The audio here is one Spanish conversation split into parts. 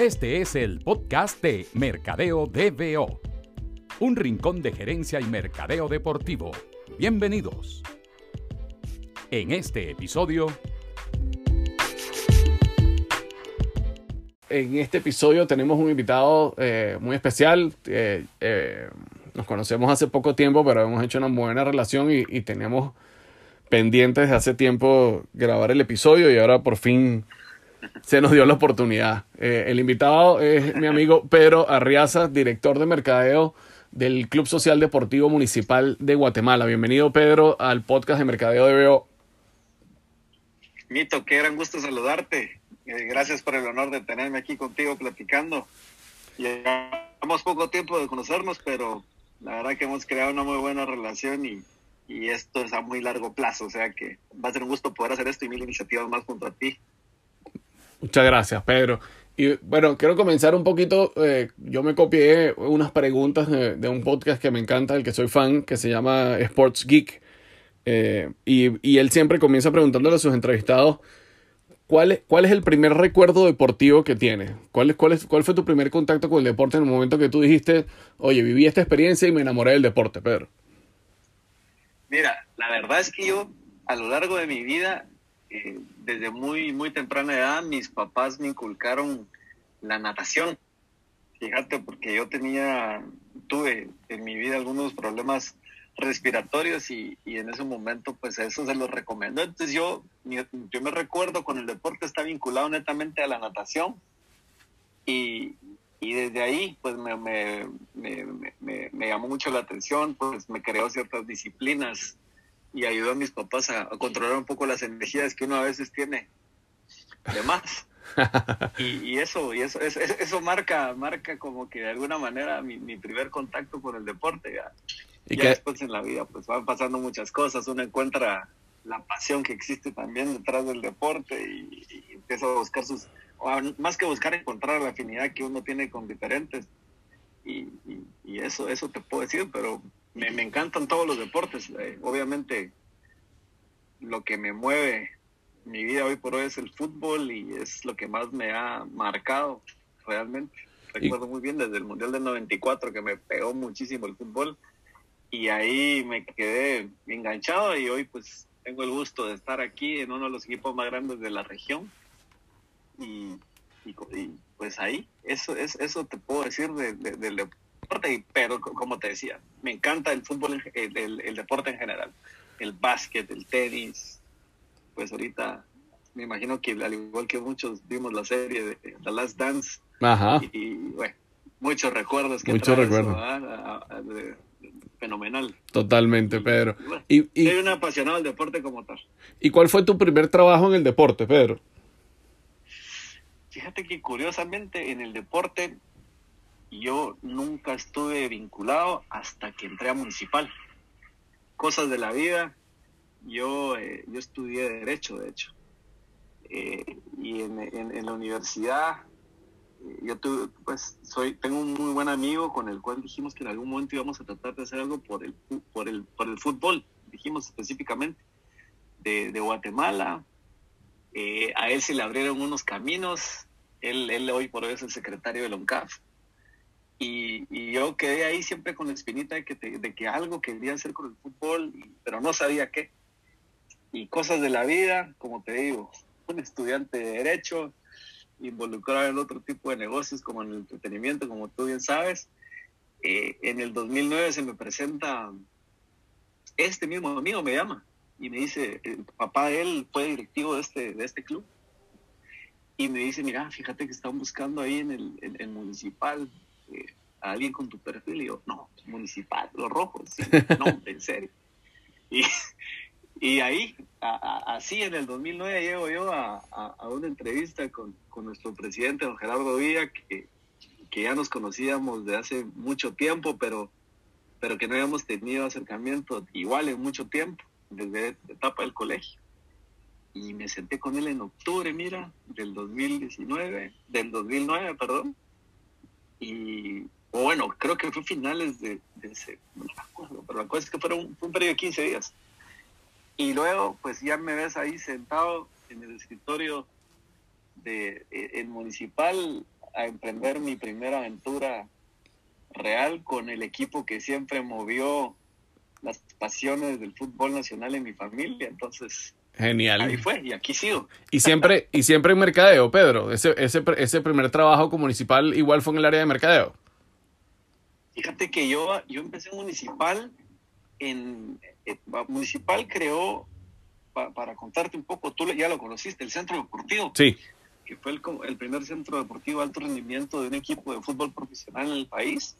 Este es el podcast de Mercadeo DBO, un rincón de gerencia y mercadeo deportivo. Bienvenidos. En este episodio... En este episodio tenemos un invitado eh, muy especial. Eh, eh, nos conocemos hace poco tiempo, pero hemos hecho una buena relación y, y teníamos pendientes de hace tiempo grabar el episodio y ahora por fin se nos dio la oportunidad. Eh, el invitado es mi amigo Pedro Arriaza, director de mercadeo del Club Social Deportivo Municipal de Guatemala. Bienvenido, Pedro, al podcast de Mercadeo de BO. Mito, qué gran gusto saludarte. Eh, gracias por el honor de tenerme aquí contigo platicando. Llevamos poco tiempo de conocernos, pero la verdad que hemos creado una muy buena relación y, y esto es a muy largo plazo. O sea que va a ser un gusto poder hacer esto y mil iniciativas más junto a ti. Muchas gracias, Pedro. Y bueno, quiero comenzar un poquito. Eh, yo me copié unas preguntas de, un podcast que me encanta, el que soy fan, que se llama Sports Geek. Eh, y, y, él siempre comienza preguntándole a sus entrevistados ¿cuál es, cuál es el primer recuerdo deportivo que tienes. ¿Cuál, es, cuál, es, ¿Cuál fue tu primer contacto con el deporte en el momento que tú dijiste, oye, viví esta experiencia y me enamoré del deporte, Pedro? Mira, la verdad es que yo a lo largo de mi vida eh, desde muy, muy temprana edad mis papás me inculcaron la natación. Fíjate, porque yo tenía, tuve en mi vida algunos problemas respiratorios y, y en ese momento pues eso se los recomendó. Entonces yo, yo me recuerdo con el deporte está vinculado netamente a la natación y, y desde ahí pues me, me, me, me, llamó mucho la atención, pues me creó ciertas disciplinas y ayudó a mis papás a, a, controlar un poco las energías que uno a veces tiene de más. y, y, eso, y eso, eso, eso, marca, marca como que de alguna manera mi, mi primer contacto con el deporte. Ya, ¿Y ya después en la vida pues van pasando muchas cosas, uno encuentra la pasión que existe también detrás del deporte y, y empieza a buscar sus, más que buscar encontrar la afinidad que uno tiene con diferentes. Y, y, y eso, eso te puedo decir, pero me, me encantan todos los deportes. Eh, obviamente, lo que me mueve mi vida hoy por hoy es el fútbol y es lo que más me ha marcado realmente. Recuerdo muy bien desde el Mundial del 94 que me pegó muchísimo el fútbol y ahí me quedé enganchado y hoy pues tengo el gusto de estar aquí en uno de los equipos más grandes de la región y, y, y pues ahí, eso, es, eso te puedo decir de, de, del deporte, pero como te decía, me encanta el fútbol, el, el, el deporte en general, el básquet, el tenis, pues ahorita me imagino que al igual que muchos vimos la serie de The Last Dance Ajá. Y, y, bueno, muchos recuerdos que muchos recuerdos. fenomenal. Totalmente Pedro. y, bueno, y, y, soy un apasionado del deporte como tal. Y cuál fue tu primer trabajo en el deporte Pedro fíjate que curiosamente en el deporte yo nunca estuve vinculado hasta que entré a municipal cosas de la vida yo, eh, yo estudié Derecho, de hecho. Eh, y en, en, en, la universidad, eh, yo tuve, pues, soy, tengo un muy buen amigo con el cual dijimos que en algún momento íbamos a tratar de hacer algo por el, por el, por el fútbol, dijimos específicamente, de, de Guatemala. a él se le abrieron unos caminos. Él, él hoy por hoy es el secretario del ONCAF. Y, yo quedé ahí siempre con la espinita de que, te, de que algo quería hacer con el fútbol, pero no sabía qué y cosas de la vida, como te digo, un estudiante de derecho, involucrado en otro tipo de negocios como en el entretenimiento, como tú bien sabes. Eh, en el 2009 se me presenta este mismo amigo, me llama y me dice, el papá de él fue directivo de este, de este club. Y me dice, mira, fíjate que están buscando ahí en el municipal eh, a alguien con tu perfil. Y yo, no, municipal, los rojos. Sí, no, en serio. Y, y ahí, a, a, así en el 2009 llego yo a, a una entrevista con, con, nuestro presidente, don Gerardo Villa, que, que, ya nos conocíamos de hace mucho tiempo, pero, pero que no habíamos tenido acercamiento igual en mucho tiempo, desde la etapa del colegio. Y me senté con él en octubre, mira, del 2019, del 2009, perdón. Y, bueno, creo que fue finales de, de ese, no me acuerdo, pero la cosa es que fueron, fue un periodo de 15 días. Y luego, pues ya me ves ahí sentado en el escritorio de el municipal a emprender mi primera aventura real con el equipo que siempre movió las pasiones del fútbol nacional en mi familia. Entonces, Genial. ahí fue y aquí sigo. Y siempre, y siempre en mercadeo, Pedro. Ese, ese, ese primer trabajo como municipal igual fue en el área de mercadeo. Fíjate que yo, yo empecé en municipal. En, eh, municipal creó, pa- para contarte un poco, tú ya lo conociste, el centro deportivo. Sí. que fue el, el primer centro deportivo de alto rendimiento de un equipo de fútbol profesional en el país.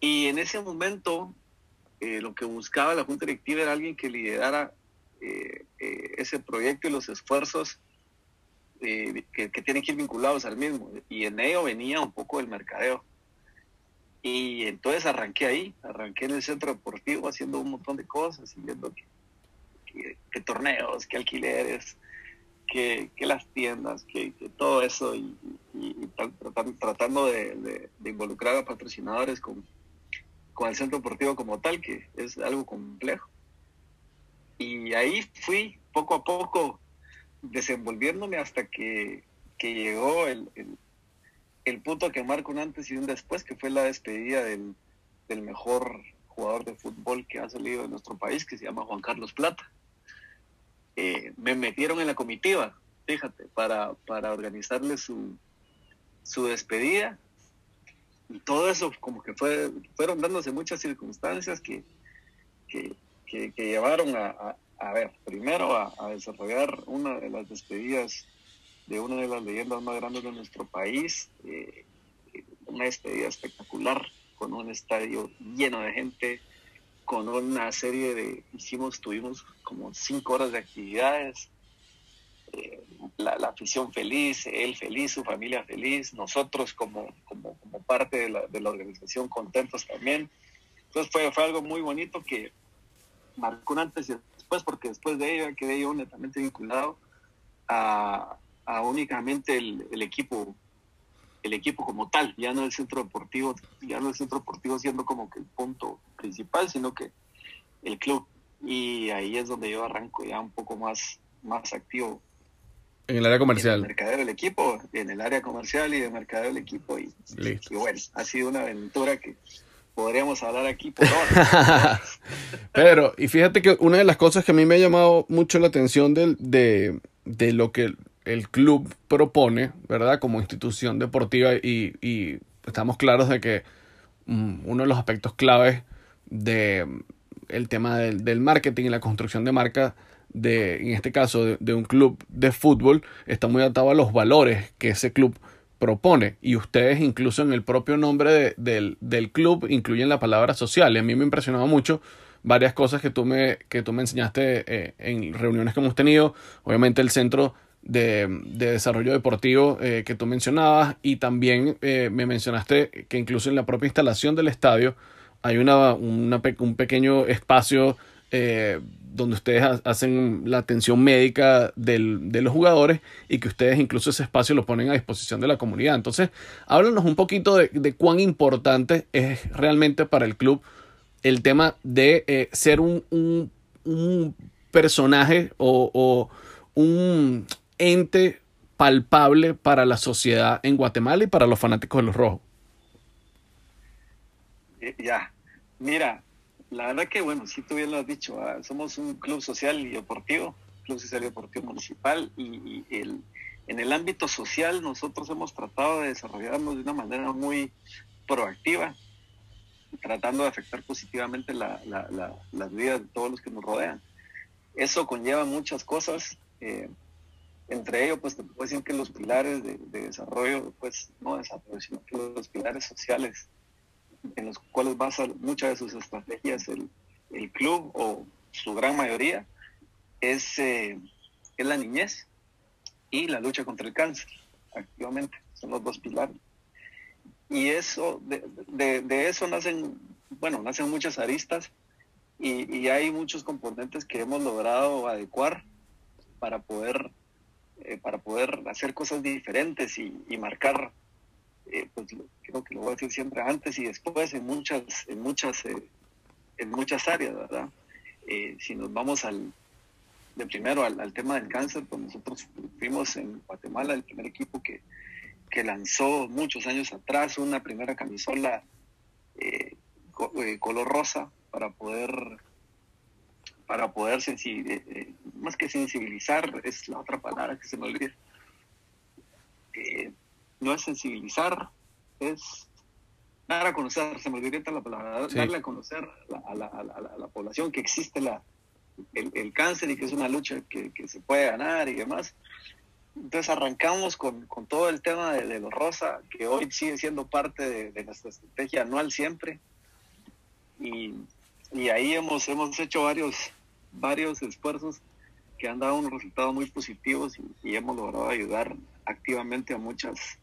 Y en ese momento, eh, lo que buscaba la Junta Directiva era alguien que liderara eh, eh, ese proyecto y los esfuerzos eh, que, tienen que ir vinculados al mismo. Y en ello venía un poco el mercadeo. Y entonces arranqué ahí, arranqué en el centro deportivo haciendo un montón de cosas y viendo que, torneos, que alquileres, que, las tiendas, que, todo eso y, y- y tra- tratando, de- de involucrar a patrocinadores con, con el centro deportivo como tal, que es algo complejo. Y ahí fui poco a poco desenvolviéndome hasta que, que llegó el, el- el punto que marca un antes y un después, que fue la despedida del, del mejor jugador de fútbol que ha salido de nuestro país, que se llama Juan Carlos Plata eh, me metieron en la comitiva, fíjate, para, para organizarle su, su despedida. Y todo eso como que fue, fueron dándose muchas circunstancias que, que, que- que llevaron a, a- a ver, primero a, a desarrollar una de las despedidas de una de las leyendas más grandes de nuestro país, eh, una despedida espectacular, con un estadio lleno de gente, con una serie de, hicimos, tuvimos como cinco horas de actividades, eh, la, la afición feliz, él feliz, su familia feliz, nosotros como, como, como parte de la, de la organización contentos también. Entonces fue, fue algo muy bonito que marcó un antes y después, porque después de ello quedé yo netamente vinculado a, a únicamente el, el equipo el equipo como tal, ya no el centro deportivo, ya no el centro deportivo siendo como que el punto principal, sino que el club. Y ahí es donde yo arranco ya un poco más, más activo En el área en el comercial. mercadeo del equipo, en el área comercial y de mercadeo del equipo. Y, y bueno, ha sido una aventura que podríamos hablar aquí por horas. Pedro, y fíjate que una de las cosas que a mí me ha llamado mucho la atención de, de lo que el, club propone, ¿verdad? Como institución deportiva y, estamos claros de que mm, uno de los aspectos claves de el tema del, del marketing y la construcción de marca de, en este caso, de, de un club de fútbol, está muy atado a los valores que ese club propone. Y ustedes, incluso en el propio nombre de- del, del club, incluyen la palabra social. Y a mí me impresionaba mucho varias cosas que tú me, que tú me enseñaste eh, en reuniones que hemos tenido. Obviamente el centro de, de desarrollo deportivo eh, que tú mencionabas y también eh, me mencionaste que incluso en la propia instalación del estadio hay una, una un pequeño espacio eh, donde ustedes ha- hacen la atención médica del- de los jugadores y que ustedes incluso ese espacio lo ponen a disposición de la comunidad. Entonces, háblanos un poquito de, cuán importante es realmente para el club el tema de eh, ser un, un- personaje o, o un ente palpable para la sociedad en Guatemala y para los fanáticos de los rojos. Ya, mira, la verdad que bueno, sí tú bien lo has dicho, ah, somos un club social y deportivo, club social y deportivo municipal y, el, en el ámbito social nosotros hemos tratado de desarrollarnos de una manera muy proactiva, tratando de afectar positivamente la, la, la, las vidas de todos los que nos rodean. Eso conlleva muchas cosas, eh, entre ellos pues te puedo decir que los pilares de, de desarrollo, pues no desarrollo, sino que los pilares sociales en los cuales basa muchas de sus estrategias el, el club o su gran mayoría es, eh, es la niñez y la lucha contra el cáncer, activamente, son los dos pilares. Y eso, de, de, de eso nacen, bueno, nacen muchas aristas y, y, hay muchos componentes que hemos logrado adecuar para poder, eh, para poder hacer cosas diferentes y, y marcar eh, pues creo que lo voy a decir siempre antes y después en muchas, en muchas, eh, en muchas áreas, ¿verdad? Eh, si nos vamos al, de primero al, al, tema del cáncer, pues nosotros fuimos en Guatemala el primer equipo que, que lanzó muchos años atrás una primera camisola eh, color rosa para poder para poder sensibilizar, más que sensibilizar, es la otra palabra que se me olvida. No es sensibilizar, es dar a conocer, se me olvidó la palabra, darle a conocer a la, a, la, a la, población que existe la, el, el, cáncer y que es una lucha que, que, se puede ganar y demás. Entonces arrancamos con, con todo el tema de, de, los rosa, que hoy sigue siendo parte de, de nuestra estrategia anual siempre. Y, y, ahí hemos, hemos hecho varios, varios esfuerzos que han dado unos resultados muy positivos y, y hemos logrado ayudar activamente a muchas,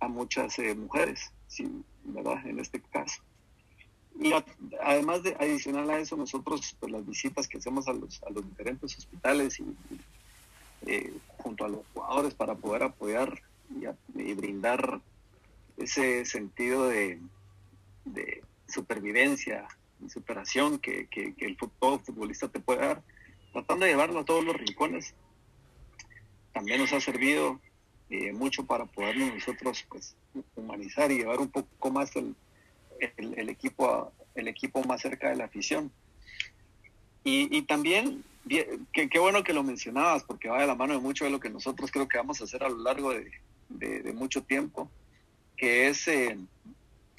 a muchas eh, mujeres. Sí, ¿verdad? En este caso. Y además de adicional a eso, nosotros, pues las visitas que hacemos a los, a los diferentes hospitales y, eh, junto a los jugadores para poder apoyar y, brindar ese sentido de, de supervivencia y superación que, que, que el fútbol, futbolista te puede dar, tratando de llevarlo a todos los rincones, también nos ha servido eh, mucho para podernos nosotros pues humanizar y llevar un poco más el, el, equipo el equipo más cerca de la afición. Y, y también qué bueno que lo mencionabas porque va de la mano de mucho de lo que nosotros creo que vamos a hacer a lo largo de, de, mucho tiempo que es eh,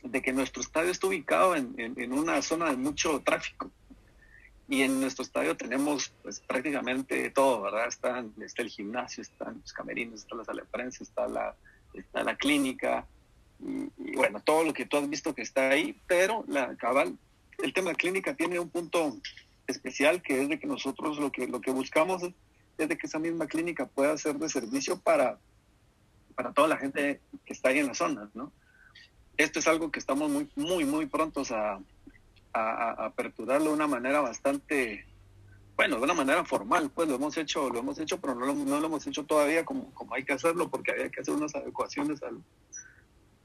de que nuestro estadio está ubicado en, en una zona de mucho tráfico y en nuestro estadio tenemos pues prácticamente todo, ¿verdad? Está, está el gimnasio, están los camerinos, está la sala de prensa, está la, está la clínica, y, y, bueno, todo lo que tú has visto que está ahí, pero la cabal, el tema de clínica tiene un punto especial que es de que nosotros lo que, lo que buscamos es, de que esa misma clínica pueda ser de servicio para, para toda la gente que está ahí en la zona, ¿no? Esto es algo que estamos muy, muy, muy prontos a, a, aperturarlo de una manera bastante, bueno, de una manera formal, pues lo hemos hecho, lo hemos hecho, pero no lo, no lo hemos hecho todavía como, como hay que hacerlo, porque había que hacer unas adecuaciones al,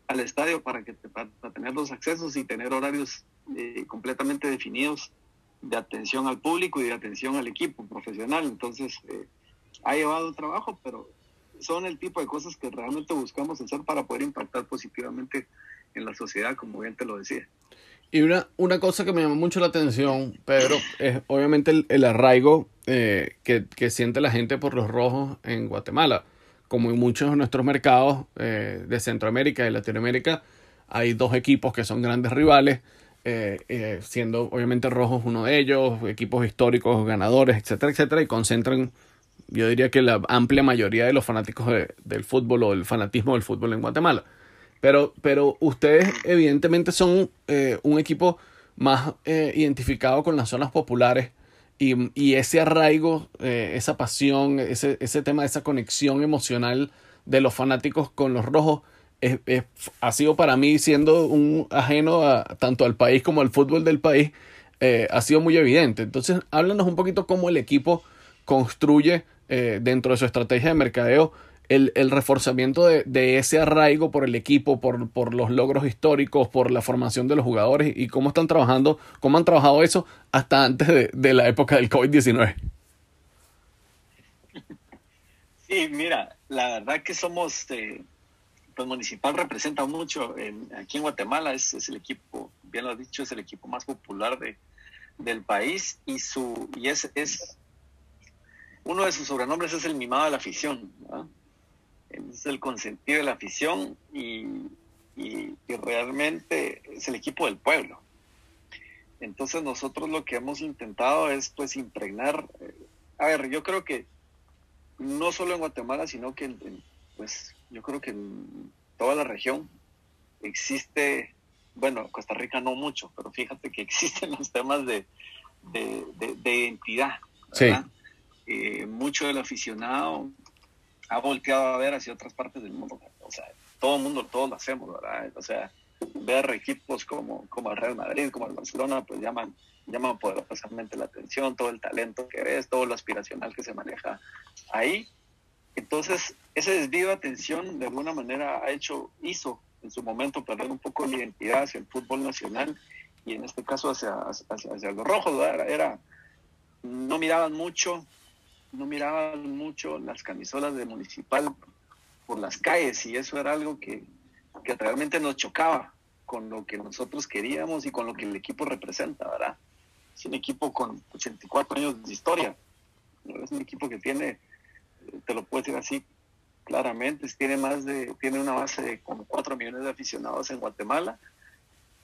al estadio para, que, para tener los accesos y tener horarios eh, completamente definidos de atención al público y de atención al equipo profesional. Entonces, eh, ha llevado trabajo, pero son el tipo de cosas que realmente buscamos hacer para poder impactar positivamente en la sociedad, como bien te lo decía. Y una, una cosa que me llamó mucho la atención, Pedro, es obviamente el, el arraigo eh, que, que, siente la gente por los rojos en Guatemala. Como en muchos de nuestros mercados eh, de Centroamérica y Latinoamérica, hay dos equipos que son grandes rivales, eh, eh, siendo obviamente rojos uno de ellos, equipos históricos, ganadores, etcétera, etcétera, y concentran, yo diría que la amplia mayoría de los fanáticos de, del fútbol o el fanatismo del fútbol en Guatemala. Pero, pero ustedes evidentemente son eh, un equipo más eh, identificado con las zonas populares y, y ese arraigo, eh, esa pasión, ese, ese tema, esa conexión emocional de los fanáticos con los rojos es, es, ha sido para mí, siendo un ajeno a, tanto al país como al fútbol del país, eh, ha sido muy evidente. Entonces, háblanos un poquito cómo el equipo construye eh, dentro de su estrategia de mercadeo el, el reforzamiento de, de, ese arraigo por el equipo, por, por, los logros históricos, por la formación de los jugadores y cómo están trabajando, cómo han trabajado eso hasta antes de, de la época del COVID-19. Sí, mira, la verdad que somos, eh, pues Municipal representa mucho aquí en Guatemala, es, es, el equipo, bien lo has dicho, es el equipo más popular de, del país y, su, y es, es, uno de sus sobrenombres es el mimado de la afición. ¿no? Es el consentido de la afición y, y, y, realmente es el equipo del pueblo. Entonces nosotros lo que hemos intentado es pues impregnar, eh, a ver, yo creo que no solo en Guatemala, sino que en, en, pues yo creo que en toda la región existe, bueno, Costa Rica no mucho, pero fíjate que existen los temas de, de, de, de identidad. ¿verdad? Sí. Eh, mucho del aficionado ha volteado a ver hacia otras partes del mundo. O sea, todo el mundo, todos lo hacemos, ¿verdad? O sea, ver equipos como, como el Real Madrid, como el Barcelona, pues llaman, llaman poderosamente la atención, todo el talento que ves, todo lo aspiracional que se maneja ahí. Entonces, ese desvío de atención de alguna manera ha hecho, hizo en su momento perder un poco la identidad hacia el fútbol nacional y en este caso hacia, hacia, hacia los rojos, ¿verdad? Era, no miraban mucho no miraban mucho las camisolas de municipal por las calles y eso era algo que, que realmente nos chocaba con lo que nosotros queríamos y con lo que el equipo representa, ¿verdad? Es un equipo con 84 años de historia, es un equipo que tiene, te lo puedo decir así claramente, tiene más de, tiene una base de como 4 millones de aficionados en Guatemala.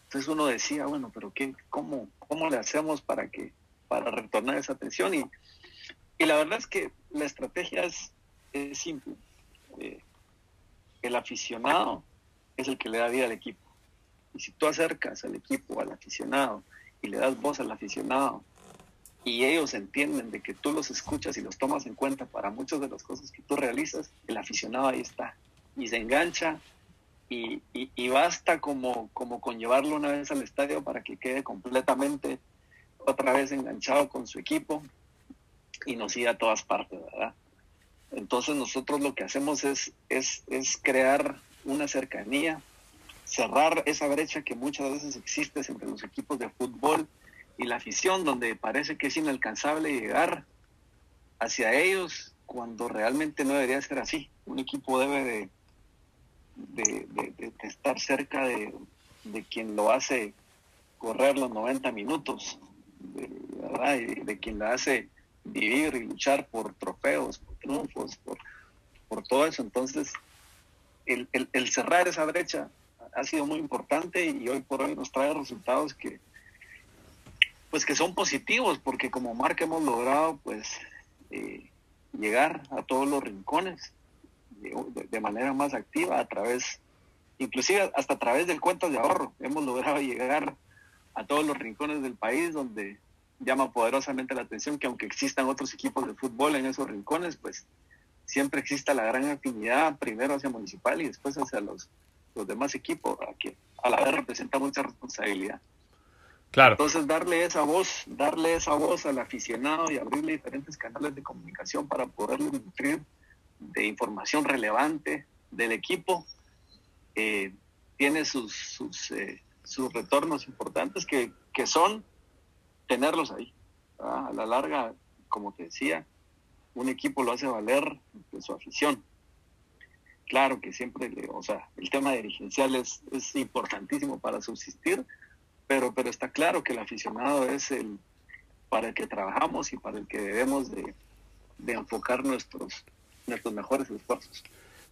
Entonces uno decía, bueno, pero qué, cómo, cómo le hacemos para que, para retornar esa atención? Y, y la verdad es que la estrategia es, simple. Eh, el aficionado es el que le da vida al equipo. Y si tú acercas al equipo, al aficionado, y le das voz al aficionado, y ellos entienden de que tú los escuchas y los tomas en cuenta para muchas de las cosas que tú realizas, el aficionado ahí está. Y se engancha y, y, basta como, como con llevarlo una vez al estadio para que quede completamente otra vez enganchado con su equipo y nos siga a todas partes, ¿verdad? Entonces nosotros lo que hacemos es, es, es crear una cercanía, cerrar esa brecha que muchas veces existe entre los equipos de fútbol y la afición, donde parece que es inalcanzable llegar hacia ellos cuando realmente no debería ser así. Un equipo debe de, de, estar cerca de, quien lo hace correr los 90 minutos, ¿verdad? Y de quien lo hace vivir y luchar por trofeos, por triunfos, por, por todo eso. Entonces, el, el, cerrar esa brecha ha sido muy importante y hoy por hoy nos trae resultados que pues que son positivos porque como marca hemos logrado pues eh, llegar a todos los rincones de, manera más activa a través inclusive hasta a través del cuento de ahorro hemos logrado llegar a todos los rincones del país donde llama poderosamente la atención que aunque existan otros equipos de fútbol en esos rincones pues siempre exista la gran afinidad primero hacia municipal y después hacia los, los demás equipos, que a la vez representa mucha responsabilidad. Claro. Entonces darle esa voz, darle esa voz al aficionado y abrirle diferentes canales de comunicación para poderle nutrir de información relevante del equipo, eh, tiene sus, sus, eh, sus, retornos importantes que, que son tenerlos ahí. A la larga, como te decía, un equipo lo hace valer de su afición. Claro que siempre, o sea, el tema dirigencial es, es importantísimo para subsistir, pero, pero está claro que el aficionado es el para el que trabajamos y para el que debemos de, de enfocar nuestros, nuestros mejores esfuerzos.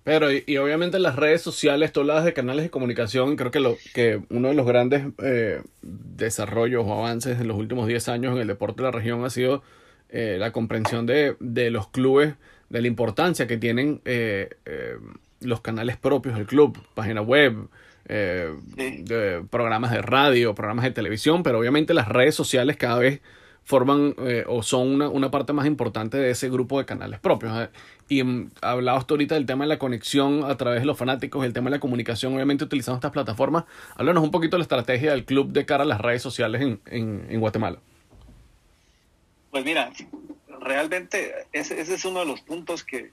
Pero, y, obviamente las redes sociales, todas las de canales de comunicación, creo que, lo, que uno de los grandes eh, desarrollos o avances en los últimos 10 años en el deporte de la región ha sido eh, la comprensión de, de, los clubes, de la importancia que tienen eh, eh, los canales propios del club, página web, de programas de radio, programas de televisión, pero obviamente las redes sociales cada vez forman o son una, una, parte más importante de ese grupo de canales propios. Y mm, hablabas tú ahorita del tema de la conexión a través de los fanáticos, el tema de la comunicación, obviamente utilizando estas plataformas. Háblanos un poquito de la estrategia del club de cara a las redes sociales en, en, Guatemala. Pues mira, realmente ese, es uno de los puntos que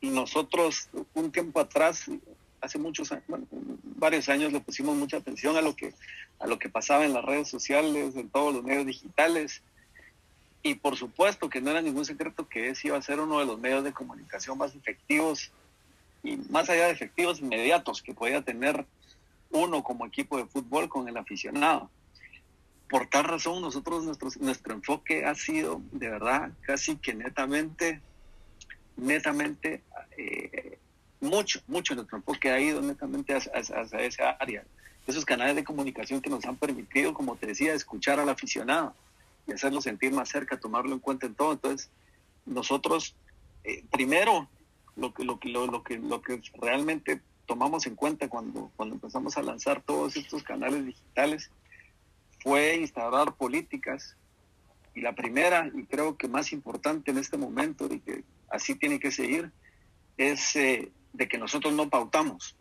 nosotros un tiempo atrás, hace muchos años, varios años le pusimos mucha atención a lo que a lo que pasaba en las redes sociales, en todos los medios digitales. Y por supuesto que no era ningún secreto que ese iba a ser uno de los medios de comunicación más efectivos y más allá de efectivos inmediatos que podía tener uno como equipo de fútbol con el aficionado por tal razón nosotros nuestro, nuestro enfoque ha sido de verdad casi que netamente, netamente, eh, mucho, mucho nuestro enfoque ha ido netamente hacia, esa área. Esos canales de comunicación que nos han permitido, como te decía, escuchar al aficionado y hacerlo sentir más cerca, tomarlo en cuenta en todo. Entonces, nosotros, eh, primero, lo que, lo, lo, lo, que, lo que realmente tomamos en cuenta cuando, cuando empezamos a lanzar todos estos canales digitales fue instaurar políticas y la primera y creo que más importante en este momento y que así tiene que seguir es eh, de que nosotros no pautamos.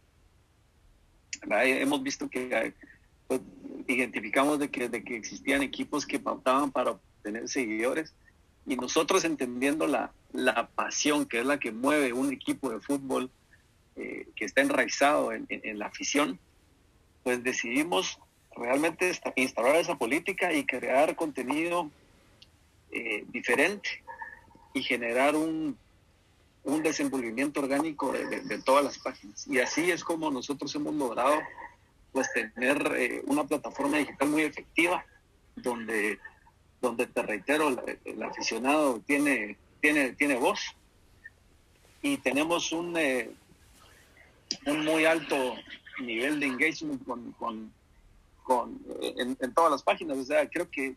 Hemos visto que pues, identificamos de que, de que existían equipos que pautaban para obtener seguidores y nosotros entendiendo la, la pasión que es la que mueve un equipo de fútbol eh, que está enraizado en, en la afición, pues decidimos realmente instaurar esa política y crear contenido eh, diferente y generar un, un desenvolvimiento orgánico de, todas las páginas. Y así es como nosotros hemos logrado pues tener eh, una plataforma digital muy efectiva donde, donde te reitero, el, aficionado tiene, tiene, tiene voz y tenemos un, eh, un muy alto nivel de engagement con, con, con en, en, todas las páginas. O sea, creo que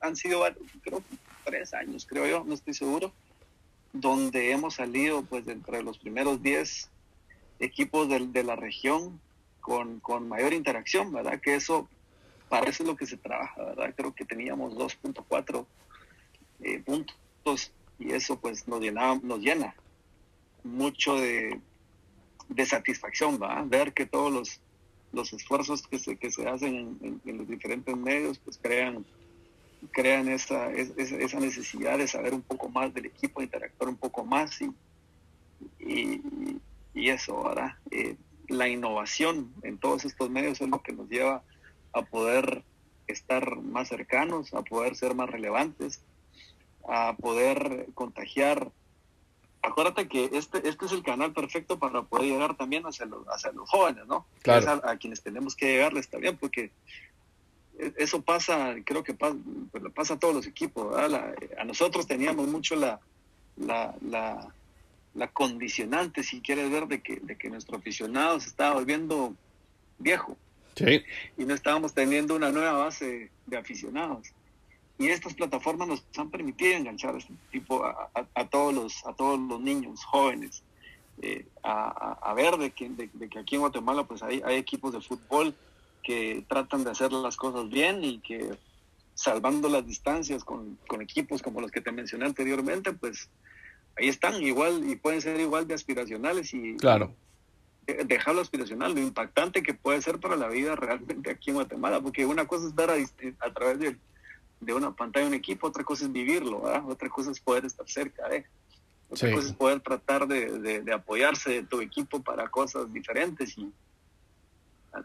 han sido creo, tres años, creo yo, no estoy seguro, donde hemos salido pues entre los primeros 10 equipos de, de la región con, con, mayor interacción, ¿verdad? Que eso, es lo que se trabaja, ¿verdad? Creo que teníamos 2.4 eh, puntos y eso pues nos, llena, nos llena mucho de, de satisfacción, ¿va? Ver que todos los, los esfuerzos que se, que se hacen en, los diferentes medios pues crean crean esa, esa, necesidad de saber un poco más del equipo, interactuar un poco más y, y, eso, ¿verdad? Eh, la innovación en todos estos medios es lo que nos lleva a poder estar más cercanos, a poder ser más relevantes, a poder contagiar. Acuérdate que este, este es el canal perfecto para poder llegar también hacia los, hacia los jóvenes, ¿no? Claro. a, a, quienes tenemos que llegarles también, porque eso pasa, creo que pasa, pues, pasa a todos los equipos. a nosotros teníamos mucho la, la, la, condicionante, si quieres ver, de que, de que nuestro aficionado se estaba volviendo viejo. Y no estábamos teniendo una nueva base de aficionados. Y estas plataformas nos han permitido enganchar a este tipo a, todos los a todos los niños jóvenes eh, a, ver de que, de, que aquí en Guatemala pues hay, hay equipos de fútbol que tratan de hacer las cosas bien y que salvando las distancias con, con, equipos como los que te mencioné anteriormente, pues ahí están igual y pueden ser igual de aspiracionales y claro. dejarlo aspiracional, lo impactante que puede ser para la vida realmente aquí en Guatemala, porque una cosa es ver a, través de, de, una pantalla un equipo, otra cosa es vivirlo, otra cosa es poder estar cerca de... Otra cosa es poder tratar de, de, de apoyarse de tu equipo para cosas diferentes y,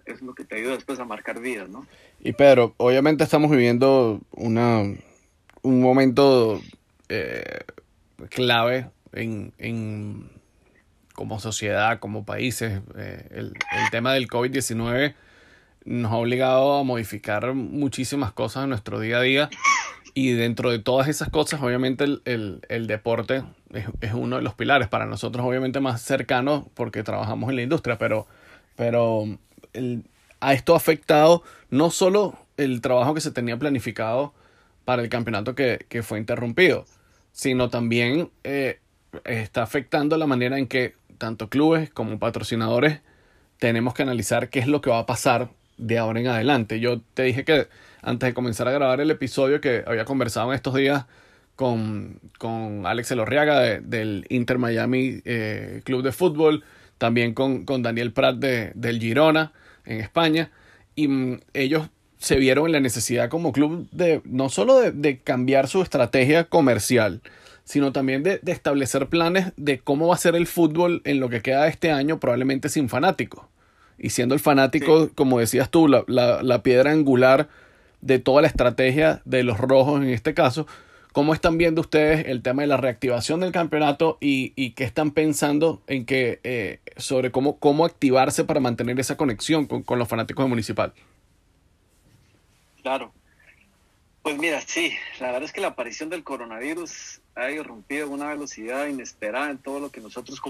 es lo que te ayuda después a marcar vidas, ¿no? Y Pedro, obviamente estamos viviendo una, un momento eh, clave en, en, como sociedad, como países. Eh, el, el, tema del COVID-19 nos ha obligado a modificar muchísimas cosas en nuestro día a día. Y dentro de todas esas cosas, obviamente el, el, el deporte es, es, uno de los pilares. Para nosotros, obviamente, más cercano porque trabajamos en la industria, pero, pero a esto ha afectado no solo el trabajo que se tenía planificado para el campeonato que, que fue interrumpido, sino también eh, está afectando la manera en que tanto clubes como patrocinadores tenemos que analizar qué es lo que va a pasar de ahora en adelante. Yo te dije que antes de comenzar a grabar el episodio que había conversado en estos días con, con Alex Elorriaga del Inter Miami eh, Club de Fútbol, también con, con Daniel Prat de, del Girona en España, y mm, ellos se vieron en la necesidad como club de no solo de, de cambiar su estrategia comercial, sino también de, de, establecer planes de cómo va a ser el fútbol en lo que queda de este año, probablemente sin fanáticos. Y siendo el fanático, sí. como decías tú, la, la, la piedra angular de toda la estrategia de los rojos en este caso, ¿Cómo están viendo ustedes el tema de la reactivación del campeonato y, y qué están pensando en que, eh, sobre cómo, cómo activarse para mantener esa conexión con, con los fanáticos de Municipal? Claro. Pues mira, sí, la verdad es que la aparición del coronavirus ha irrumpido a una velocidad inesperada en todo lo que nosotros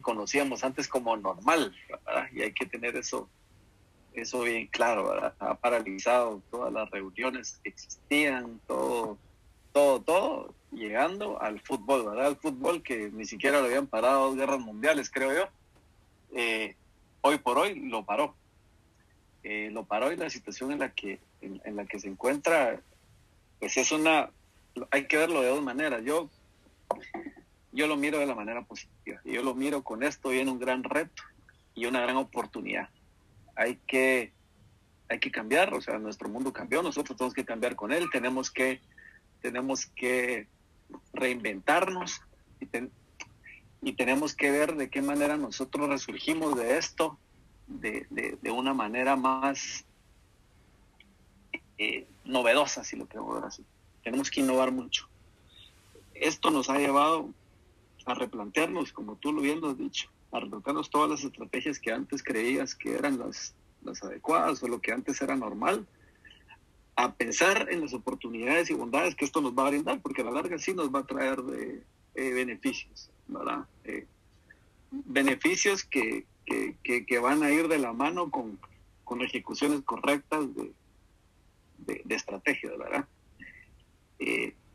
conocíamos antes como normal, ¿verdad? Y hay que tener eso, eso bien claro, ¿verdad? Ha paralizado todas las reuniones que existían, todo todo, todo llegando al fútbol, ¿verdad? Al fútbol que ni siquiera lo habían parado dos guerras mundiales, creo yo. Eh, hoy por hoy lo paró. Eh, lo paró y la situación en la que en, en, la que se encuentra, pues es una, hay que verlo de dos maneras. Yo, yo lo miro de la manera positiva. Yo lo miro con esto en un gran reto y una gran oportunidad. Hay que, hay que cambiar, o sea, nuestro mundo cambió, nosotros tenemos que cambiar con él, tenemos que tenemos que reinventarnos y, y, tenemos que ver de qué manera nosotros resurgimos de esto de, de, de una manera más eh, novedosa, si lo quiero ver así. Tenemos que innovar mucho. Esto nos ha llevado a replantearnos, como tú lo bien has dicho, a replantearnos todas las estrategias que antes creías que eran las, las adecuadas o lo que antes era normal, a pensar en las oportunidades y bondades que esto nos va a brindar, porque a la larga sí nos va a traer eh, eh, beneficios, ¿verdad? Eh, beneficios que, que, que, van a ir de la mano con, con ejecuciones correctas de, de, de estrategias, ¿verdad?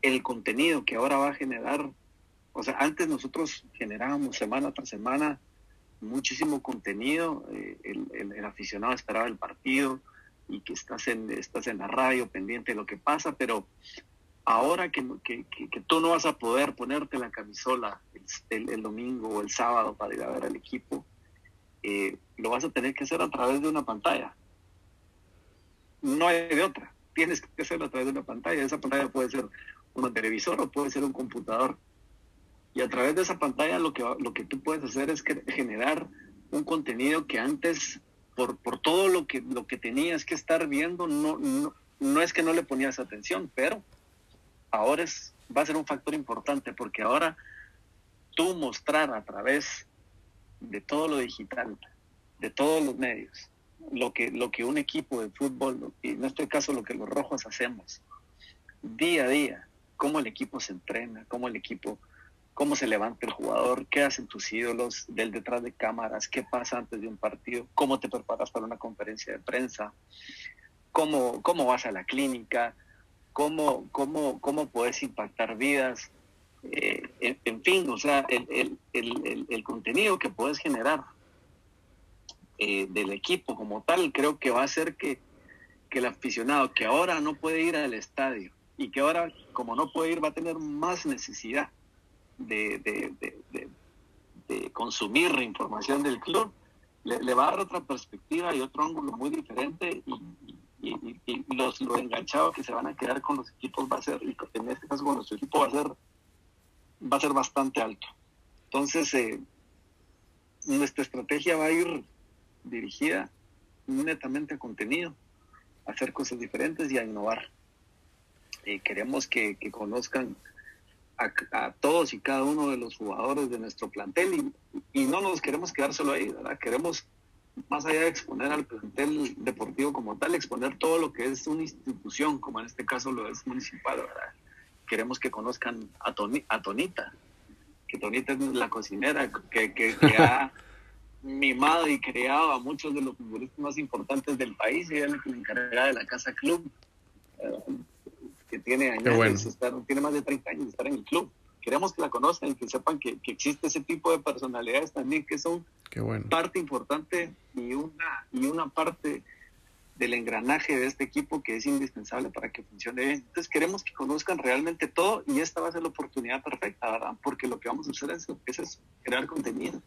el contenido que ahora va a generar, o sea, antes nosotros generábamos semana tras semana muchísimo contenido, el, el, el aficionado esperaba el partido, y que estás en, estás en la radio pendiente de lo que pasa, pero ahora que, que, que, tú no vas a poder ponerte la camisola el, el, domingo o el sábado para ir a ver al equipo, eh, lo vas a tener que hacer a través de una pantalla. No hay de otra. Tienes que hacerlo a través de una pantalla. Esa pantalla puede ser un televisor o puede ser un computador. Y a través de esa pantalla lo que, lo que tú puedes hacer es generar un contenido que antes por, por todo lo que, lo que tenías que estar viendo, no, no, no es que no le ponías atención, pero ahora es, va a ser un factor importante porque ahora tú mostrar a través de todo lo digital, de todos los medios, lo que, lo que un equipo de fútbol, y en este caso lo que los rojos hacemos, día a día, cómo el equipo se entrena, cómo el equipo cómo se levanta el jugador, qué hacen tus ídolos del detrás de cámaras, qué pasa antes de un partido, cómo te preparas para una conferencia de prensa, cómo, cómo vas a la clínica, cómo, cómo, cómo puedes impactar vidas, eh, en, fin, o sea, el, el, el, el contenido que puedes generar eh, del equipo como tal, creo que va a hacer que, que el aficionado que ahora no puede ir al estadio y que ahora como no puede ir va a tener más necesidad de, de, de, consumir información del club, le, va a dar otra perspectiva y otro ángulo muy diferente y, y, los, lo enganchado que se van a quedar con los equipos va a ser, en este caso con nuestro equipo va a ser, va a ser bastante alto. Entonces, eh, nuestra estrategia va a ir dirigida netamente a contenido, a hacer cosas diferentes y a innovar. Eh, queremos que, que conozcan a, todos y cada uno de los jugadores de nuestro plantel y, no nos queremos quedar solo ahí, ¿verdad? Queremos, más allá de exponer al plantel deportivo como tal, exponer todo lo que es una institución, como en este caso lo es municipal, ¿verdad? Queremos que conozcan a, a Tonita, que Tonita es la cocinera que, que, ha mimado y creado a muchos de los futbolistas más importantes del país y es la encargada de la Casa Club que tiene años, estar, tiene más de 30 años de estar en el club. Queremos que la conozcan y que sepan que, que existe ese tipo de personalidades también que son parte importante y una, y una parte del engranaje de este equipo que es indispensable para que funcione bien. Entonces queremos que conozcan realmente todo y esta va a ser la oportunidad perfecta, ¿verdad? Porque lo que vamos a hacer es, es eso, crear contenido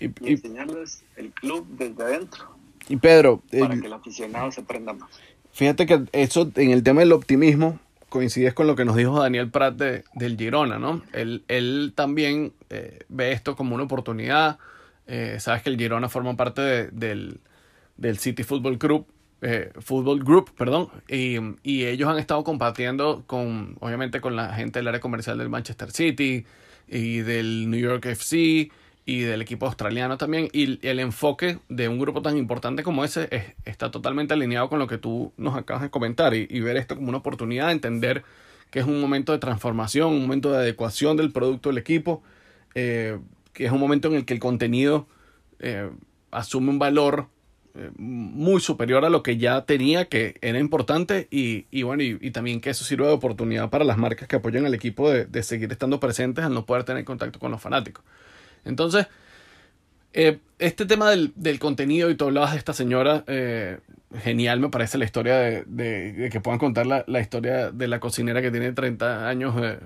y, enseñarles el club desde adentro. Y Pedro, para que el aficionado se prenda más. Fíjate que eso en el tema del optimismo, coincides con lo que nos dijo Daniel Prat del Girona, ¿no? Él, él también eh, ve esto como una oportunidad. Eh, sabes que el Girona forma parte del, del, City Football Group, eh, Football Group, perdón, y, y, ellos han estado compartiendo con, obviamente, con la gente del área comercial del Manchester City y del New York FC y del equipo australiano también. Y el enfoque de un grupo tan importante como ese está totalmente alineado con lo que tú nos acabas de comentar y, ver esto como una oportunidad de entender que es un momento de transformación, un momento de adecuación del producto del equipo, eh, que es un momento en el que el contenido eh, asume un valor eh, muy superior a lo que ya tenía, que era importante y, y bueno, y, también que eso sirva de oportunidad para las marcas que apoyan al equipo de, de seguir estando presentes al no poder tener contacto con los fanáticos. Entonces, eh, este tema del, del, contenido y tú hablabas de esta señora, eh, genial me parece la historia de, de, que puedan contar la, la, historia de la cocinera que tiene 30 años eh,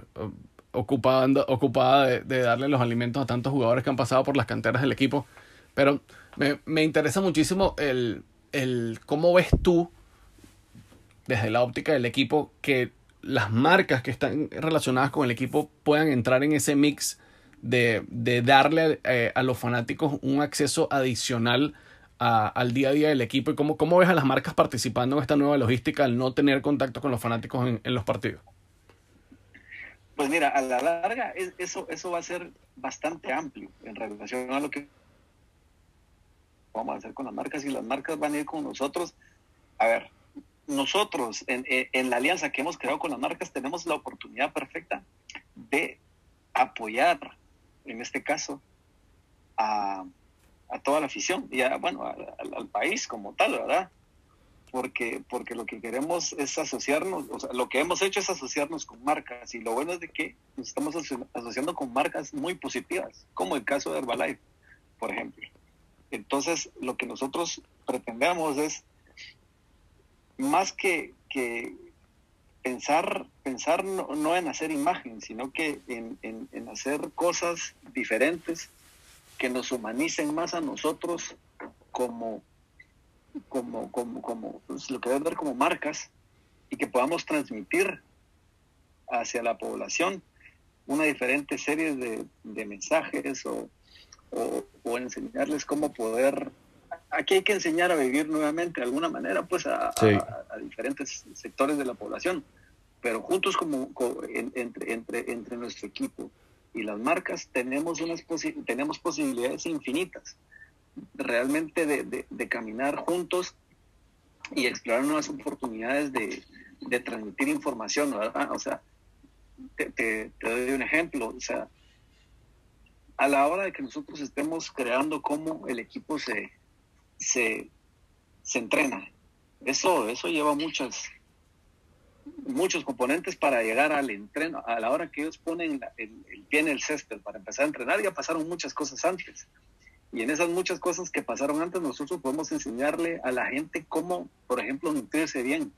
ocupada, de, de, darle los alimentos a tantos jugadores que han pasado por las canteras del equipo. Pero me, me interesa muchísimo el, el cómo ves tú, desde la óptica del equipo, que las marcas que están relacionadas con el equipo puedan entrar en ese mix de, de darle eh, a los fanáticos un acceso adicional a, al día a día del equipo y cómo, cómo ves a las marcas participando en esta nueva logística al no tener contacto con los fanáticos en, en los partidos. Pues mira, a la larga eso, eso va a ser bastante amplio en relación a lo que vamos a hacer con las marcas y las marcas van a ir con nosotros. A ver, nosotros en, en la alianza que hemos creado con las marcas tenemos la oportunidad perfecta de apoyar, en este caso, a, a toda la afición y a, bueno, al país como tal, ¿verdad? porque, porque lo que queremos es asociarnos, o sea, lo que hemos hecho es asociarnos con marcas y lo bueno es de que nos estamos asociando con marcas muy positivas, como el caso de Herbalife, por ejemplo. Entonces, lo que nosotros pretendemos es más que, que pensar, pensar no, en hacer imagen, sino que en, en, hacer cosas diferentes que nos humanicen más a nosotros como como, como, como pues, lo que deben ver como marcas y que podamos transmitir hacia la población una diferente serie de, de mensajes o, o, enseñarles cómo poder aquí hay que enseñar a vivir nuevamente de alguna manera pues a, a, diferentes sectores de la población pero juntos como, entre, entre, entre nuestro equipo y las marcas tenemos unas tenemos posibilidades infinitas realmente de, de, caminar juntos y explorar nuevas oportunidades de, de transmitir información, ¿verdad? O sea, te, te, doy un ejemplo, o sea, a la hora de que nosotros estemos creando cómo el equipo se, se, se entrena, eso, eso lleva muchas, muchos componentes para llegar al entreno. A la hora que ellos ponen el, el, pie en el césped para empezar a entrenar, ya pasaron muchas cosas antes. Y en esas muchas cosas que pasaron antes, nosotros podemos enseñarle a la gente cómo, por ejemplo, nutrirse bien,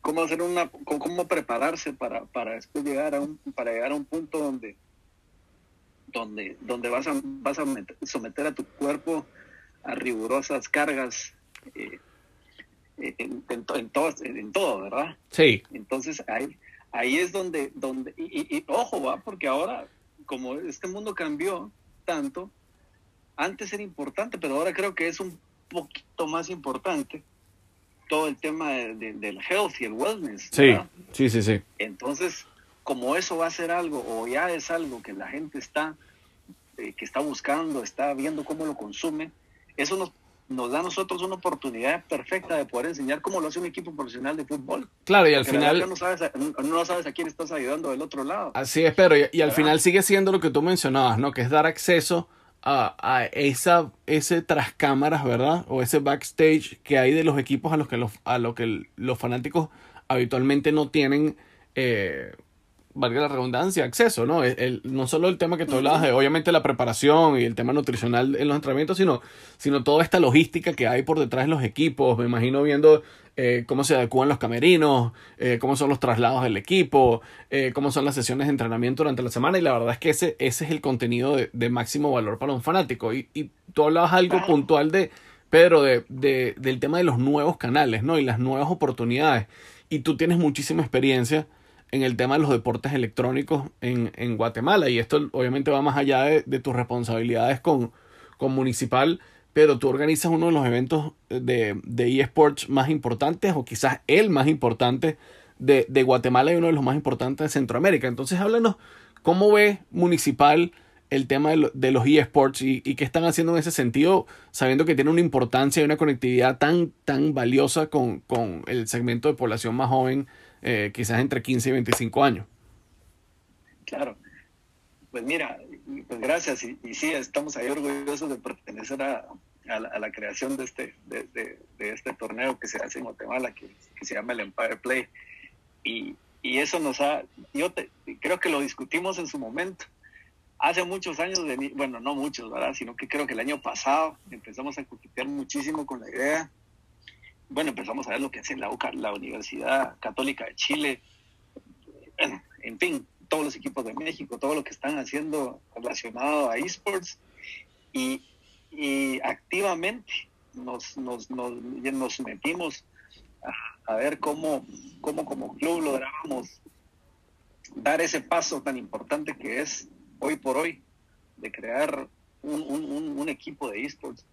cómo hacer una, cómo prepararse para, para después llegar a un, para llegar a un punto donde, donde, donde vas a, vas a someter a tu cuerpo a rigurosas cargas eh, en, en, en, todo, ¿verdad? Sí. Entonces ahí, ahí es donde, donde y, y ojo, va, porque ahora, como este mundo cambió, tanto. Antes era importante, pero ahora creo que es un poquito más importante todo el tema del health y el wellness. Sí, sí, sí, sí. Entonces, como eso va a ser algo, o ya es algo que la gente está, eh, que está buscando, está viendo cómo lo consume, eso nos nos da a nosotros una oportunidad perfecta de poder enseñar cómo lo hace un equipo profesional de fútbol. Claro, y al final... No sabes, a, no sabes a quién estás ayudando del otro lado. Así es, pero y, al final sigue siendo lo que tú mencionabas, ¿no? Que es dar acceso a, a esa, ese tras cámaras, ¿verdad? O ese backstage que hay de los equipos a los que los, a lo que los fanáticos habitualmente no tienen... Eh, valga la redundancia, acceso, ¿no? El, no solo el tema que tú hablabas de, obviamente, la preparación y el tema nutricional en los entrenamientos, sino, sino toda esta logística que hay por detrás de los equipos. Me imagino viendo eh, cómo se adecuan los camerinos, eh, cómo son los traslados del equipo, eh, cómo son las sesiones de entrenamiento durante la semana. Y la verdad es que ese, ese es el contenido de, máximo valor para un fanático. Y, y tú hablabas algo puntual de, Pedro, de, de, del tema de los nuevos canales, ¿no? Y las nuevas oportunidades. Y tú tienes muchísima experiencia en el tema de los deportes electrónicos en, en Guatemala. Y esto obviamente va más allá de, de tus responsabilidades con, con, Municipal, pero tú organizas uno de los eventos de, de eSports más importantes, o quizás el más importante de, de, Guatemala y uno de los más importantes de Centroamérica. Entonces háblanos cómo ve Municipal el tema de, los eSports y, y, qué están haciendo en ese sentido, sabiendo que tiene una importancia y una conectividad tan, tan valiosa con, con el segmento de población más joven eh, quizás entre 15 y 25 años. Claro. Pues mira, pues gracias. Y, sí, estamos ahí orgullosos de pertenecer a, a, la, creación de este, de, de, este torneo que se hace en Guatemala, que, que se llama el Empire Play. Y, y eso nos ha, yo creo que lo discutimos en su momento. Hace muchos años, de, bueno, no muchos, ¿verdad? Sino que creo que el año pasado empezamos a coquetear muchísimo con la idea bueno, empezamos a ver lo que hace la, la Universidad Católica de Chile, en fin, todos los equipos de México, todo lo que están haciendo relacionado a esports y, activamente nos, nos, nos, metimos a, ver cómo, cómo como club logramos dar ese paso tan importante que es hoy por hoy de crear un equipo de esports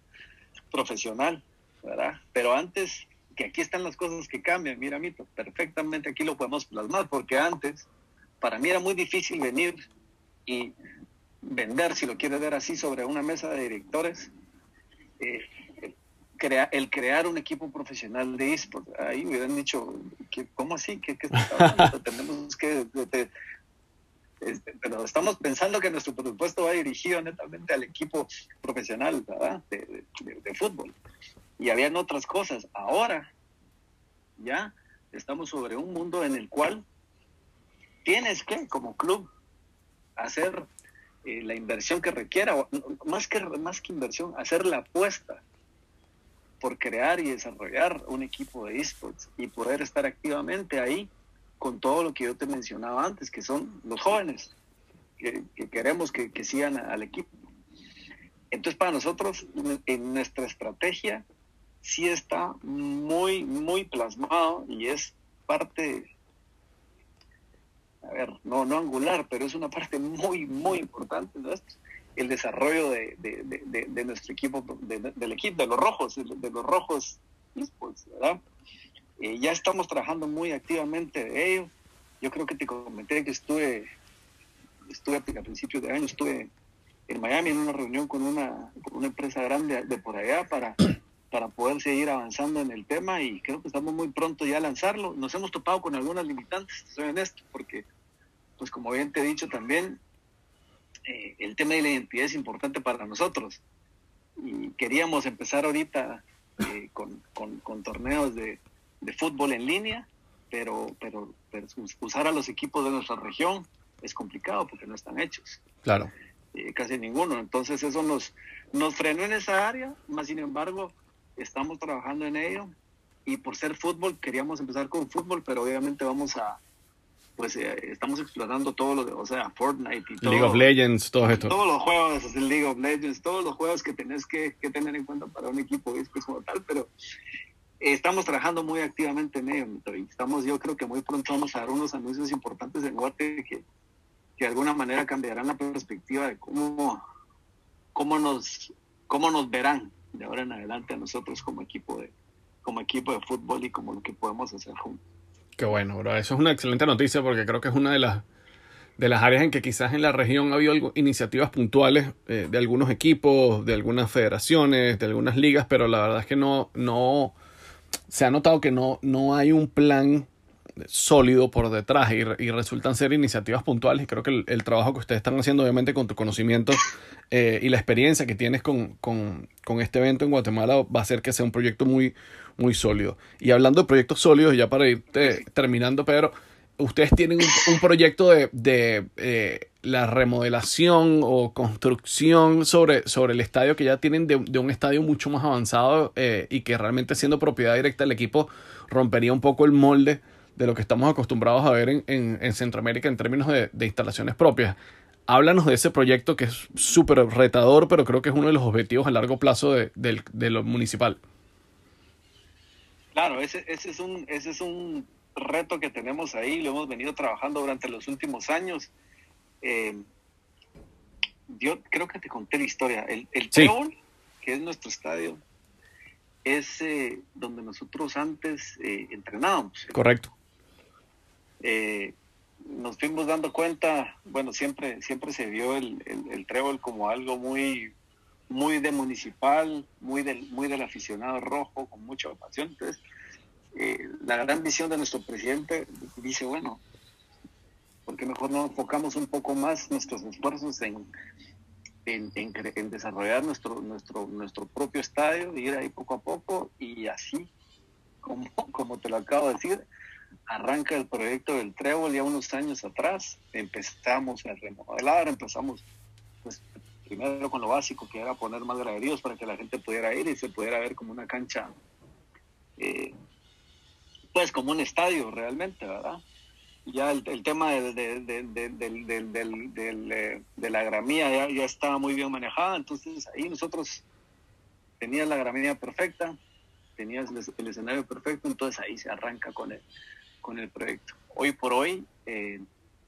profesional ¿verdad? Pero antes, que aquí están las cosas que cambian, mira, Mito, perfectamente aquí lo podemos plasmar, porque antes para mí era muy difícil venir y vender, si lo quieres ver así, sobre una mesa de directores, eh, el crear un equipo profesional de esports. Ahí me hubieran dicho, ¿cómo así? ¿Qué, qué Tenemos que... Este, pero estamos pensando que nuestro presupuesto va dirigido netamente al equipo profesional De, de, fútbol. Y habían otras cosas. Ahora ya estamos sobre un mundo en el cual tienes que, como club, hacer eh, la inversión que requiera, más que, más que inversión, hacer la apuesta por crear y desarrollar un equipo de esports y poder estar activamente ahí con todo lo que yo te mencionaba antes, que son los jóvenes que, queremos que, que, sigan al equipo. Entonces, para nosotros, en nuestra estrategia, sí está muy, muy plasmado y es parte, a ver, no, no angular, pero es una parte muy, muy importante de el desarrollo de, de, nuestro equipo, del equipo, de los rojos, de, los rojos ¿verdad? Eh, ya estamos trabajando muy activamente de ello. Yo creo que te comenté que estuve, estuve a principios de año, estuve en Miami en una reunión con una, una empresa grande de por allá para, para poder seguir avanzando en el tema y creo que estamos muy pronto ya a lanzarlo. Nos hemos topado con algunas limitantes, soy honesto, porque, pues como bien te he dicho también, eh, el tema de la identidad es importante para nosotros. Y queríamos empezar ahorita eh, con, con, torneos de, de, fútbol en línea, pero, pero, usar a los equipos de nuestra región es complicado porque no están hechos. Claro. Eh, casi ninguno. Entonces eso nos, nos frenó en esa área, más sin embargo estamos trabajando en ello y por ser fútbol queríamos empezar con fútbol, pero obviamente vamos a, pues eh, estamos explorando todo lo de, o sea, Fortnite y todo. League of Legends, todo esto. Todos los juegos, el League of Legends, todos los juegos que tenés que, tener en cuenta para un equipo es como tal, pero estamos trabajando muy activamente en ello. Estamos, yo creo que muy pronto vamos a dar unos anuncios importantes en Guate que, que de alguna manera cambiarán la perspectiva de cómo, cómo, nos, cómo nos verán de ahora en adelante a nosotros como equipo de, como equipo de fútbol y como lo que podemos hacer juntos. Qué bueno, bro. Eso es una excelente noticia porque creo que es una de las, de las áreas en que quizás en la región ha habido iniciativas puntuales eh, de algunos equipos, de algunas federaciones, de algunas ligas, pero la verdad es que no, no, se ha notado que no, no hay un plan sólido por detrás y, resultan ser iniciativas puntuales y creo que el, trabajo que ustedes están haciendo obviamente con tu conocimiento eh, y la experiencia que tienes con, con, este evento en Guatemala va a hacer que sea un proyecto muy, muy sólido. Y hablando de proyectos sólidos, ya para ir terminando, Pedro, ustedes tienen un, proyecto de, de eh, la remodelación o construcción sobre, sobre el estadio que ya tienen de, de un estadio mucho más avanzado eh, y que realmente siendo propiedad directa del equipo rompería un poco el molde de lo que estamos acostumbrados a ver en, en, Centroamérica en términos de, de, instalaciones propias. Háblanos de ese proyecto que es súper retador, pero creo que es uno de los objetivos a largo plazo de, de lo municipal. Claro, ese, ese, es un, ese es un reto que tenemos ahí, lo hemos venido trabajando durante los últimos años. Eh, yo creo que te conté la historia. El, el que es nuestro estadio, es eh, donde nosotros antes eh, entrenábamos. Correcto. Nos fuimos dando cuenta, bueno, siempre, siempre se vio el, el, trébol como algo muy, muy de municipal, muy del, muy del aficionado rojo, con mucha pasión. Entonces, eh, la gran visión de nuestro presidente dice, bueno, porque mejor no enfocamos un poco más nuestros esfuerzos en, en, en, desarrollar nuestro, nuestro, nuestro propio estadio, ir ahí poco a poco y así, como, como te lo acabo de decir, arranca el proyecto del Trébol ya unos años atrás, empezamos a remodelar, empezamos pues primero con lo básico que era poner más graderíos para que la gente pudiera ir y se pudiera ver como una cancha eh, pues como un estadio realmente, ¿verdad? Ya el, tema de, de, la gramía ya, ya, estaba muy bien manejada, entonces ahí nosotros tenías la gramía perfecta, tenías el, escenario perfecto, entonces ahí se arranca con el, con el proyecto. Hoy por hoy, eh,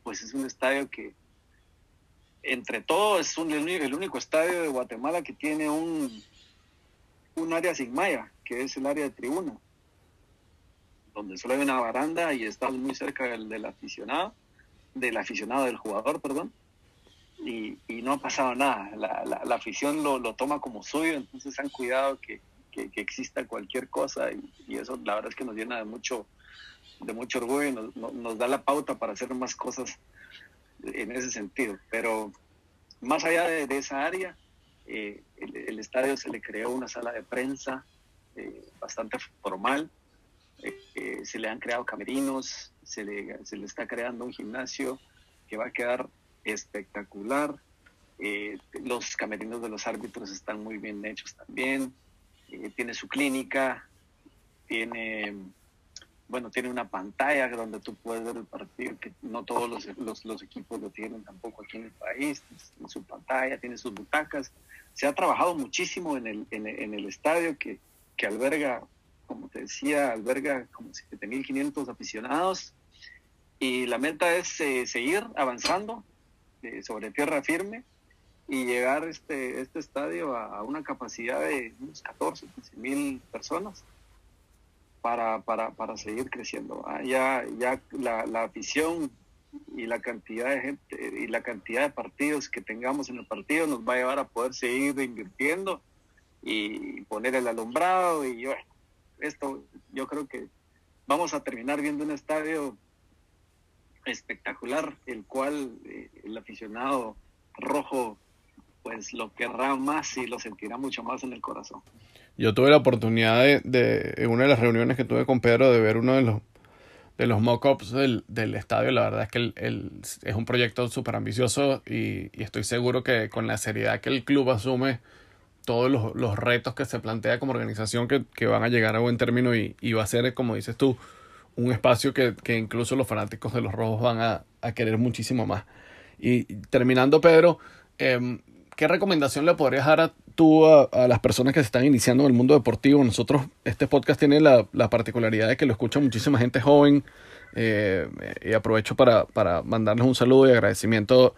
pues es un estadio que entre todos es el único estadio de Guatemala que tiene un, un área sin malla, que es el área de tribuna, donde solo hay una baranda y estamos muy cerca del, del aficionado. del aficionado, del jugador, perdón, y, y no ha pasado nada. La, la, afición lo, lo, toma como suyo, entonces han cuidado que, que, que exista cualquier cosa y, eso la verdad es que nos llena de mucho, de mucho orgullo y nos, nos da la pauta para hacer más cosas en ese sentido. Pero más allá de, de esa área, eh, el, el, estadio se le creó una sala de prensa eh, bastante formal, eh, se le han creado camerinos, se le, se le está creando un gimnasio que va a quedar espectacular. Los camerinos de los árbitros están muy bien hechos también. Tiene su clínica, tiene, bueno, tiene una pantalla donde tú puedes ver el partido, que no todos los, los, equipos lo tienen tampoco aquí en el país. Tiene su pantalla, tiene sus butacas. Se ha trabajado muchísimo en el, en, en el estadio que, que alberga, como te decía, alberga como 7.500 aficionados. Y la meta es eh, seguir avanzando eh, sobre tierra firme y llegar este, este estadio a, a una capacidad de unos 14, 15 mil personas para, para, para seguir creciendo. Ya ya la, la afición y la cantidad de gente y la cantidad de partidos que tengamos en el partido nos va a llevar a poder seguir invirtiendo y poner el alumbrado y bueno, esto yo creo que vamos a terminar viendo un estadio espectacular, el cual eh, el aficionado rojo pues lo querrá más y lo sentirá mucho más en el corazón. Yo tuve la oportunidad de, de en una de las reuniones que tuve con Pedro de ver uno de los de los mock-ups del, del, estadio. La verdad es que el, el, es un proyecto súper ambicioso y, y, estoy seguro que con la seriedad que el club asume todos los, los retos que se plantea como organización que, que, van a llegar a buen término y, y va a ser, como dices tú, un espacio que, que incluso los fanáticos de los rojos van a, a querer muchísimo más. Y terminando, Pedro, eh, ¿qué recomendación le podrías dar a tú a, las personas que se están iniciando en el mundo deportivo? Nosotros, este podcast tiene la, la particularidad de que lo escucha muchísima gente joven eh, y aprovecho para, mandarles un saludo y agradecimiento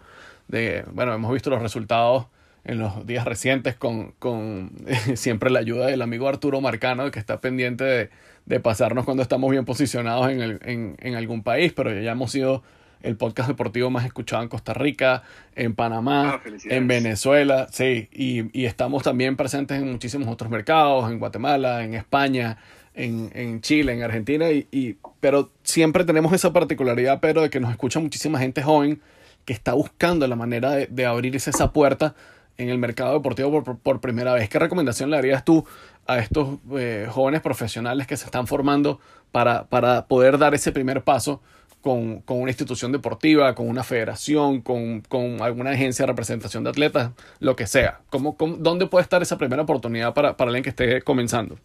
de, bueno, hemos visto los resultados en los días recientes con, siempre la ayuda del amigo Arturo Marcano que está pendiente de, pasarnos cuando estamos bien posicionados en, en algún país, pero ya hemos sido el podcast deportivo más escuchado en Costa Rica, en Panamá, ah, en Venezuela, sí, y, y, estamos también presentes en muchísimos otros mercados, en Guatemala, en España, en, en Chile, en Argentina, y, y, pero siempre tenemos esa particularidad, pero de que nos escucha muchísima gente joven que está buscando la manera de, de abrirse esa puerta en el mercado deportivo por, por, primera vez. ¿Qué recomendación le darías tú a estos eh, jóvenes profesionales que se están formando para, para poder dar ese primer paso con, con, una institución deportiva, con una federación, con, con, alguna agencia de representación de atletas, lo que sea. ¿Cómo, ¿Dónde puede estar esa primera oportunidad para, para alguien que esté comenzando?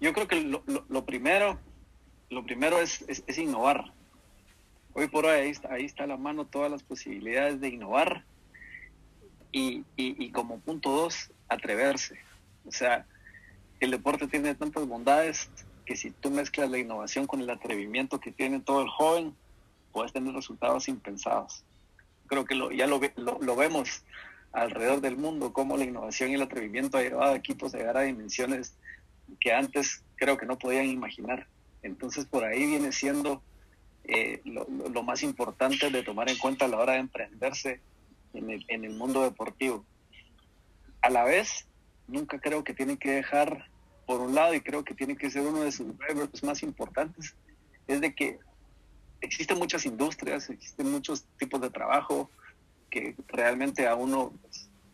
Yo creo que lo, primero, lo primero es, innovar. Hoy por hoy ahí está, ahí está a la mano todas las posibilidades de innovar y, y como punto dos, atreverse. O sea, el deporte tiene tantas bondades si tú mezclas la innovación con el atrevimiento que tiene todo el joven, puedes tener resultados impensados. Creo que lo, ya lo, vemos alrededor del mundo, cómo la innovación y el atrevimiento ha llevado a equipos a llegar a dimensiones que antes creo que no podían imaginar. Entonces por ahí viene siendo eh, lo, lo, más importante de tomar en cuenta a la hora de emprenderse en el, en el mundo deportivo. A la vez, nunca creo que tienen que dejar por un lado, y creo que tiene que ser uno de sus drivers más importantes, es de que existen muchas industrias, existen muchos tipos de trabajo que realmente a uno,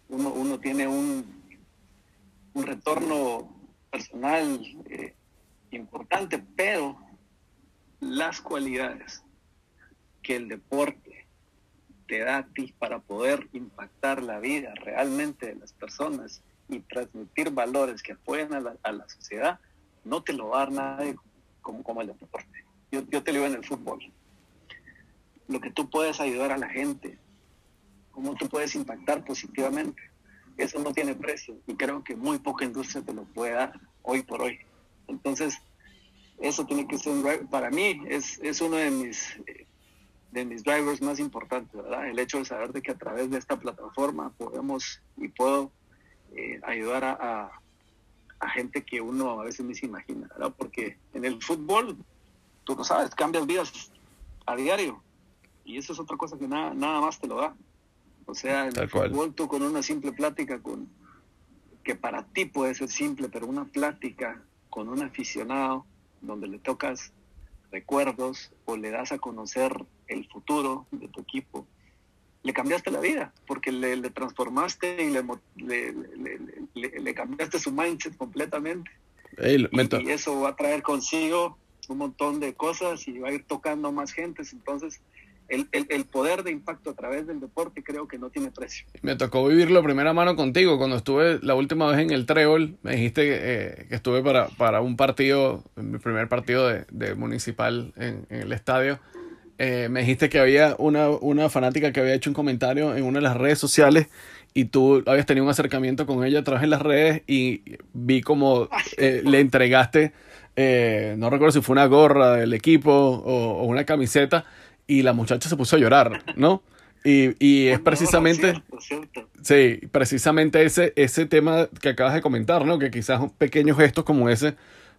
uno, uno tiene un, un retorno personal eh, importante, pero las cualidades que el deporte te da a ti para poder impactar la vida realmente de las personas y transmitir valores que apoyen a la, a sociedad, no te lo va a dar nadie como, como el deporte. Yo, yo te lo digo en el fútbol. Lo que tú puedes ayudar a la gente, cómo tú puedes impactar positivamente, eso no tiene precio y creo que muy poca industria te lo puede dar hoy por hoy. Entonces, eso tiene que ser un para mí es, es uno de mis de mis drivers más importantes, ¿verdad? El hecho de saber de que a través de esta plataforma podemos y puedo eh, ayudar a, a, a, gente que uno a veces ni se imagina, ¿verdad? Porque en el fútbol, tú lo sabes, cambias vidas a diario. Y eso es otra cosa que nada, nada más te lo da. O sea, en el fútbol tú con una simple plática con que para ti puede ser simple, pero una plática con un aficionado donde le tocas recuerdos o le das a conocer el futuro de tu equipo, le cambiaste la vida, porque le, transformaste y le, le, cambiaste su mindset completamente. y, eso va a traer consigo un montón de cosas y va a ir tocando más gentes. Entonces, el, el, poder de impacto a través del deporte creo que no tiene precio. Me tocó vivirlo primera mano contigo. Cuando estuve la última vez en el Trébol, me dijiste que, eh, que estuve para, para, un partido, mi primer partido de, de municipal en, el estadio. Eh, me dijiste que había una, una fanática que había hecho un comentario en una de las redes sociales y tú habías tenido un acercamiento con ella a través de las redes y vi como eh, le entregaste, no recuerdo si fue una gorra del equipo o, o una camiseta y la muchacha se puso a llorar, ¿no? Y, y es precisamente... Sí, precisamente ese, ese tema que acabas de comentar, ¿no? Que quizás pequeños gestos como ese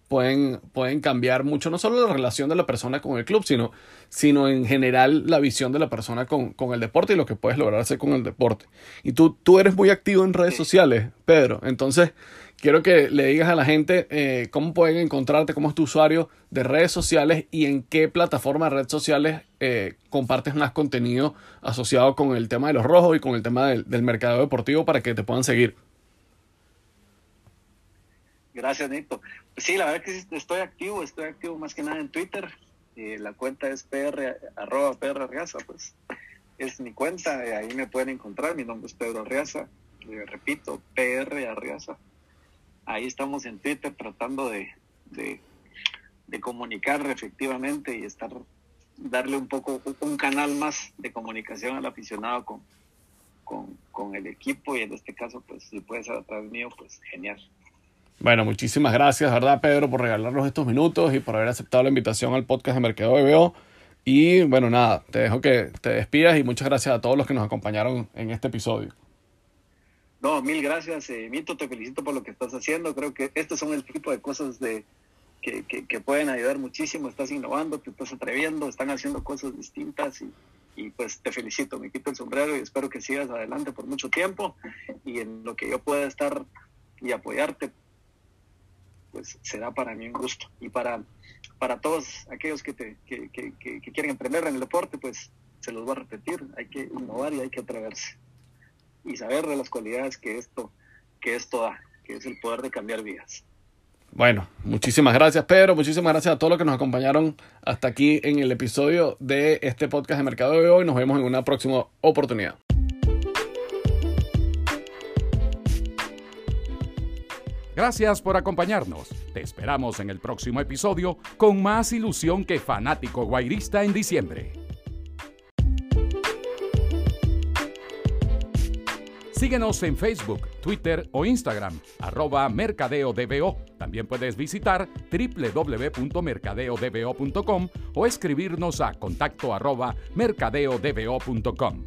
pueden, pueden cambiar mucho, no solo la relación de la persona con el club, sino, sino en general la visión de la persona con, con el deporte y lo que puedes lograr hacer con el deporte. Y tú, tú eres muy activo en redes sociales, Pedro. Entonces, quiero que le digas a la gente eh, cómo pueden encontrarte, cómo es tu usuario de redes sociales y en qué plataforma de redes sociales eh, compartes más contenido asociado con el tema de los rojos y con el tema del, mercado deportivo para que te puedan seguir. Gracias, Nito. Sí, la verdad que estoy activo, estoy activo más que nada en Twitter. Eh, la cuenta es pr, arroba pues es mi cuenta, ahí me pueden encontrar. Mi nombre es Pedro Arriaza, repito, PR Arriaza ahí estamos en Twitter tratando de, de, comunicar efectivamente y estar darle un poco un canal más de comunicación al aficionado con, con, el equipo y en este caso pues si puede ser a través mío pues genial. Bueno, muchísimas gracias, ¿verdad, Pedro, por regalarnos estos minutos y por haber aceptado la invitación al podcast de Mercado BBO. Y bueno, nada, te dejo que te despidas y muchas gracias a todos los que nos acompañaron en este episodio. No, mil gracias, eh, Mito, te felicito por lo que estás haciendo. Creo que estos son el tipo de cosas de, que, que, pueden ayudar muchísimo. Estás innovando, te estás atreviendo, están haciendo cosas distintas y, y, pues te felicito, me quito el sombrero y espero que sigas adelante por mucho tiempo y en lo que yo pueda estar y apoyarte, pues será para mí un gusto. Y para, para todos aquellos que, te, que, que, quieren emprender en el deporte, pues se los voy a repetir, hay que innovar y hay que atreverse y saber de las cualidades que esto, que esto da, que es el poder de cambiar vidas. Bueno, muchísimas gracias Pedro, muchísimas gracias a todos los que nos acompañaron hasta aquí en el episodio de este podcast de Mercado de hoy. Nos vemos en una próxima oportunidad. Gracias por acompañarnos. Te esperamos en el próximo episodio con más ilusión que fanático guairista en diciembre. Síguenos en Facebook, Twitter o Instagram, arroba mercadeodbo. También puedes visitar www.mercadeodbo.com o escribirnos a contacto arroba mercadeodbo.com.